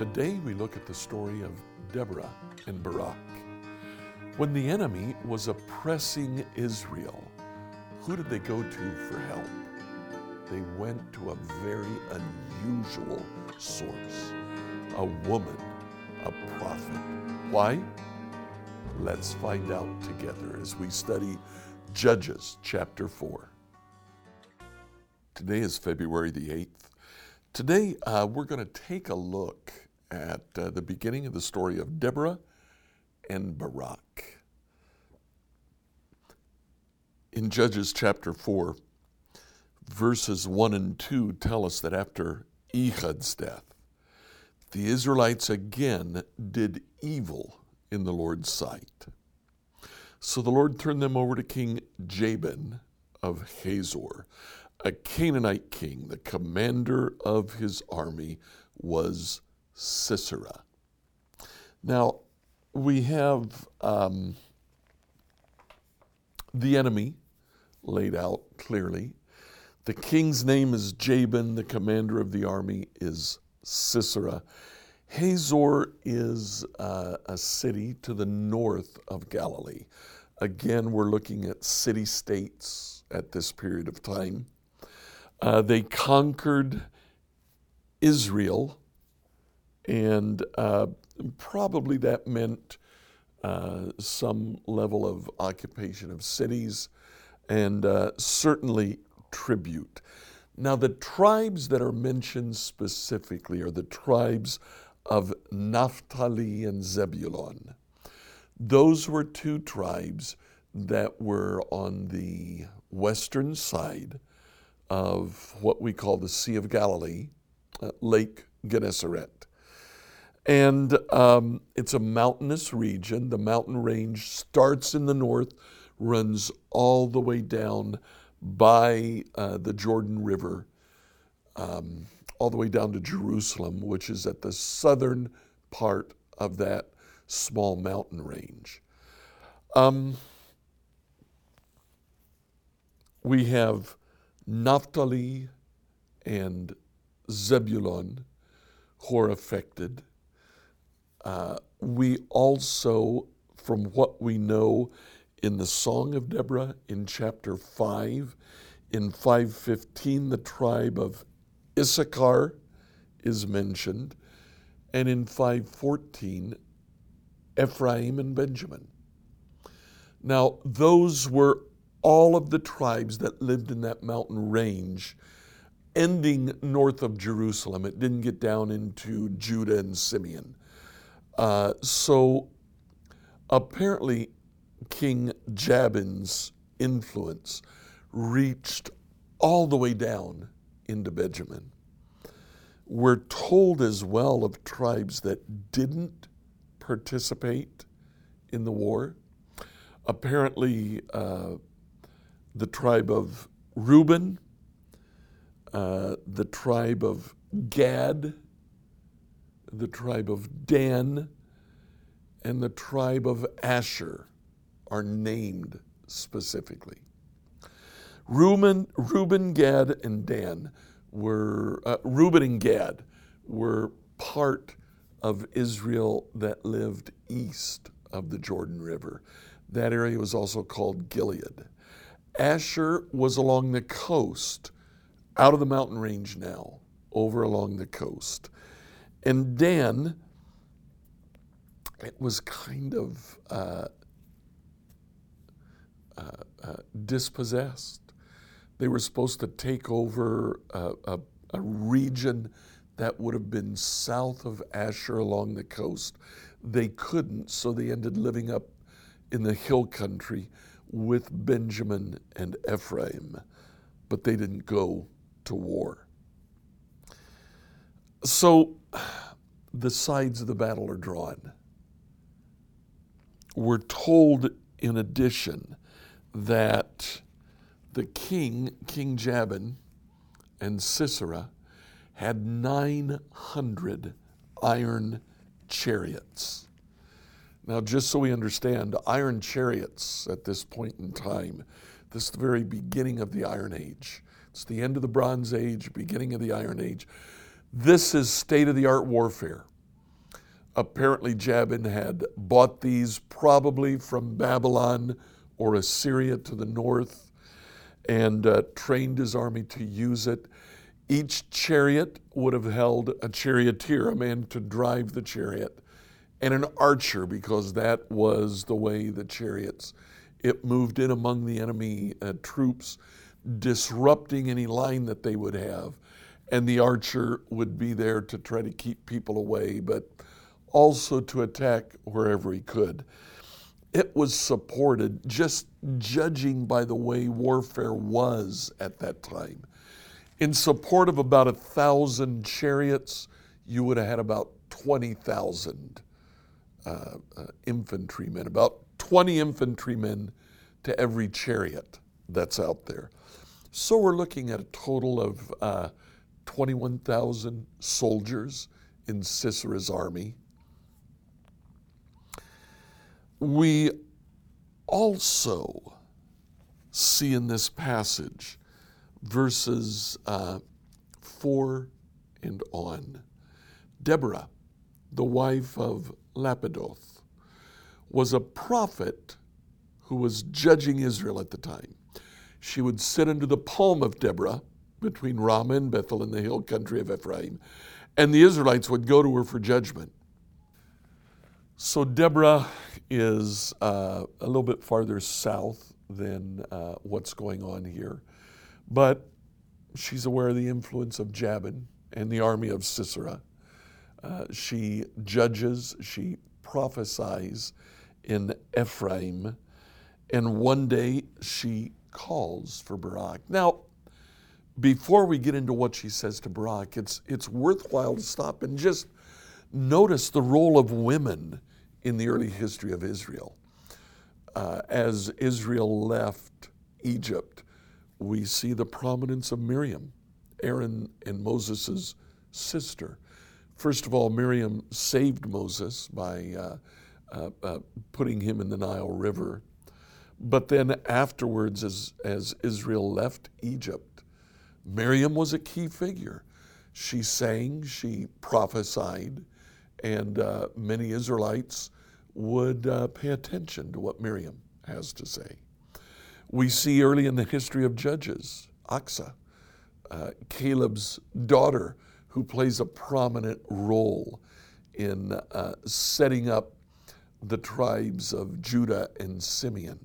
Today we look at the story of Deborah and Barak. When the enemy was oppressing Israel, who did they go to for help? They went to a very unusual source a woman, a prophet. Why? Let's find out together as we study Judges chapter 4. Today is February the 8th. Today uh, we're going to take a look at uh, the beginning of the story of Deborah and Barak. In Judges chapter 4, verses 1 and 2 tell us that after Ehud's death, the Israelites again did evil in the Lord's sight. So the Lord turned them over to King Jabin of Hazor, a Canaanite king. The commander of his army was Sisera. Now, we have um, the enemy laid out clearly. The king's name is Jabin, the commander of the army is Sisera. Hazor is uh, a city to the north of Galilee. Again, we're looking at city states at this period of time. Uh, they conquered Israel, and uh, probably that meant uh, some level of occupation of cities and uh, certainly tribute. Now, the tribes that are mentioned specifically are the tribes of Naphtali and Zebulun. Those were two tribes that were on the western side of what we call the Sea of Galilee, uh, Lake Gennesaret. And um, it's a mountainous region. The mountain range starts in the north, runs all the way down by uh, the Jordan River, um, all the way down to Jerusalem, which is at the southern part of that small mountain range. Um, we have Naphtali and Zebulun who are affected. Uh, we also, from what we know in the Song of Deborah in chapter 5, in 515, the tribe of Issachar is mentioned, and in 514, Ephraim and Benjamin. Now, those were all of the tribes that lived in that mountain range, ending north of Jerusalem. It didn't get down into Judah and Simeon. Uh, so apparently, King Jabin's influence reached all the way down into Benjamin. We're told as well of tribes that didn't participate in the war. Apparently, uh, the tribe of Reuben, uh, the tribe of Gad, the tribe of Dan, and the tribe of Asher are named specifically. Reuben, Reuben, Gad, and Dan were, uh, Reuben and Gad were part of Israel that lived east of the Jordan River. That area was also called Gilead. Asher was along the coast, out of the mountain range now, over along the coast. And then it was kind of uh, uh, uh, dispossessed. They were supposed to take over a, a, a region that would have been south of Asher along the coast. They couldn't, so they ended living up in the hill country with Benjamin and Ephraim, but they didn't go to war. So the sides of the battle are drawn. We're told, in addition, that the king, King Jabin, and Sisera had 900 iron chariots. Now, just so we understand, iron chariots at this point in time, this is the very beginning of the Iron Age. It's the end of the Bronze Age, beginning of the Iron Age. This is state of the art warfare. Apparently, Jabin had bought these probably from Babylon or Assyria to the north and uh, trained his army to use it. Each chariot would have held a charioteer, a man to drive the chariot, and an archer, because that was the way the chariots. It moved in among the enemy uh, troops, disrupting any line that they would have. And the archer would be there to try to keep people away, but also to attack wherever he could. It was supported just judging by the way warfare was at that time. In support of about a thousand chariots, you would have had about 20,000 uh, uh, infantrymen, about 20 infantrymen to every chariot that's out there. So we're looking at a total of uh, 21,000 soldiers in Sisera's army. We also see in this passage verses uh, 4 and on. Deborah, the wife of Lapidoth, was a prophet who was judging Israel at the time. She would sit under the palm of Deborah between Ramah and Bethel in the hill country of Ephraim, and the Israelites would go to her for judgment. So Deborah is uh, a little bit farther south than uh, what's going on here. But she's aware of the influence of Jabin and the army of Sisera. Uh, she judges, she prophesies in Ephraim, and one day she calls for Barak. Now, before we get into what she says to Barak, it's, it's worthwhile to stop and just notice the role of women in the early history of Israel. Uh, as Israel left Egypt, we see the prominence of Miriam, Aaron and Moses' sister. First of all, Miriam saved Moses by uh, uh, uh, putting him in the Nile River. But then afterwards, as, as Israel left Egypt, Miriam was a key figure. She sang, she prophesied, and uh, many Israelites would uh, pay attention to what Miriam has to say. We see early in the history of Judges, Achsah, uh, Caleb's daughter, who plays a prominent role in uh, setting up the tribes of Judah and Simeon.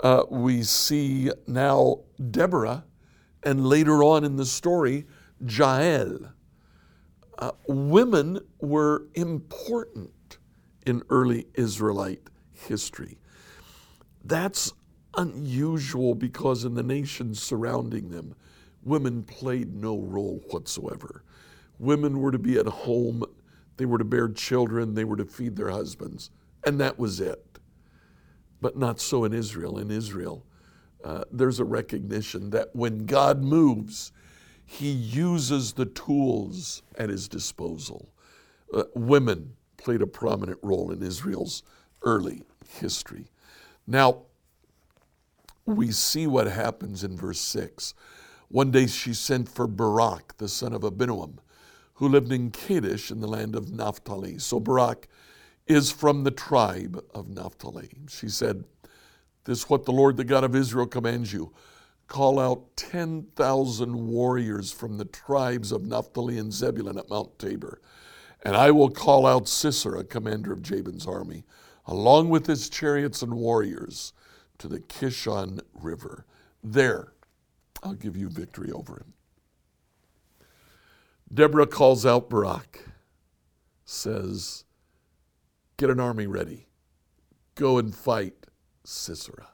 Uh, we see now Deborah, and later on in the story, Jael. Uh, women were important in early Israelite history. That's unusual because in the nations surrounding them, women played no role whatsoever. Women were to be at home, they were to bear children, they were to feed their husbands, and that was it. But not so in Israel. In Israel, uh, there's a recognition that when God moves, he uses the tools at his disposal. Uh, women played a prominent role in Israel's early history. Now, we see what happens in verse 6. One day she sent for Barak, the son of Abinoam, who lived in Kadesh in the land of Naphtali. So Barak is from the tribe of Naphtali. She said, This is what the Lord, the God of Israel, commands you. Call out 10,000 warriors from the tribes of Naphtali and Zebulun at Mount Tabor, and I will call out Sisera, commander of Jabin's army, along with his chariots and warriors to the Kishon River. There, I'll give you victory over him. Deborah calls out Barak, says, Get an army ready. Go and fight Sisera.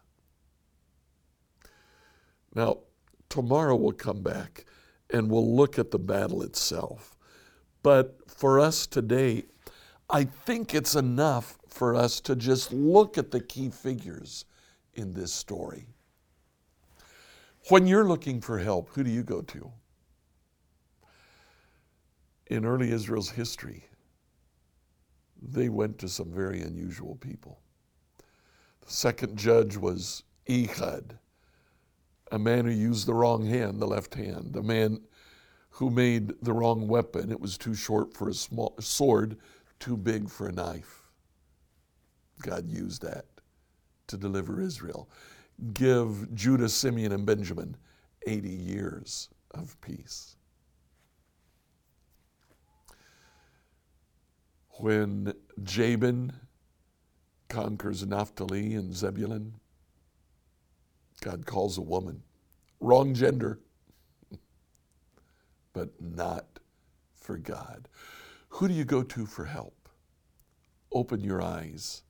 Now, tomorrow we'll come back and we'll look at the battle itself. But for us today, I think it's enough for us to just look at the key figures in this story. When you're looking for help, who do you go to? In early Israel's history, they went to some very unusual people. The second judge was Ehud, a man who used the wrong hand, the left hand, a man who made the wrong weapon. It was too short for a small sword, too big for a knife. God used that to deliver Israel. Give Judah, Simeon, and Benjamin 80 years of peace. When Jabin conquers Naphtali and Zebulun, God calls a woman, wrong gender, but not for God. Who do you go to for help? Open your eyes.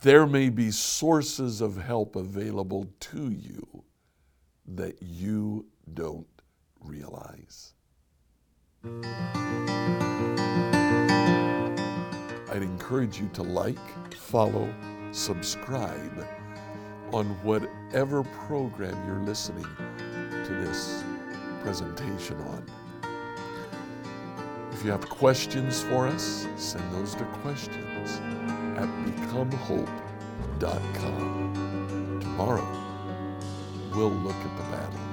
There may be sources of help available to you that you don't realize. I'd encourage you to like, follow, subscribe on whatever program you're listening to this presentation on. If you have questions for us, send those to questions at becomehope.com. Tomorrow, we'll look at the battle.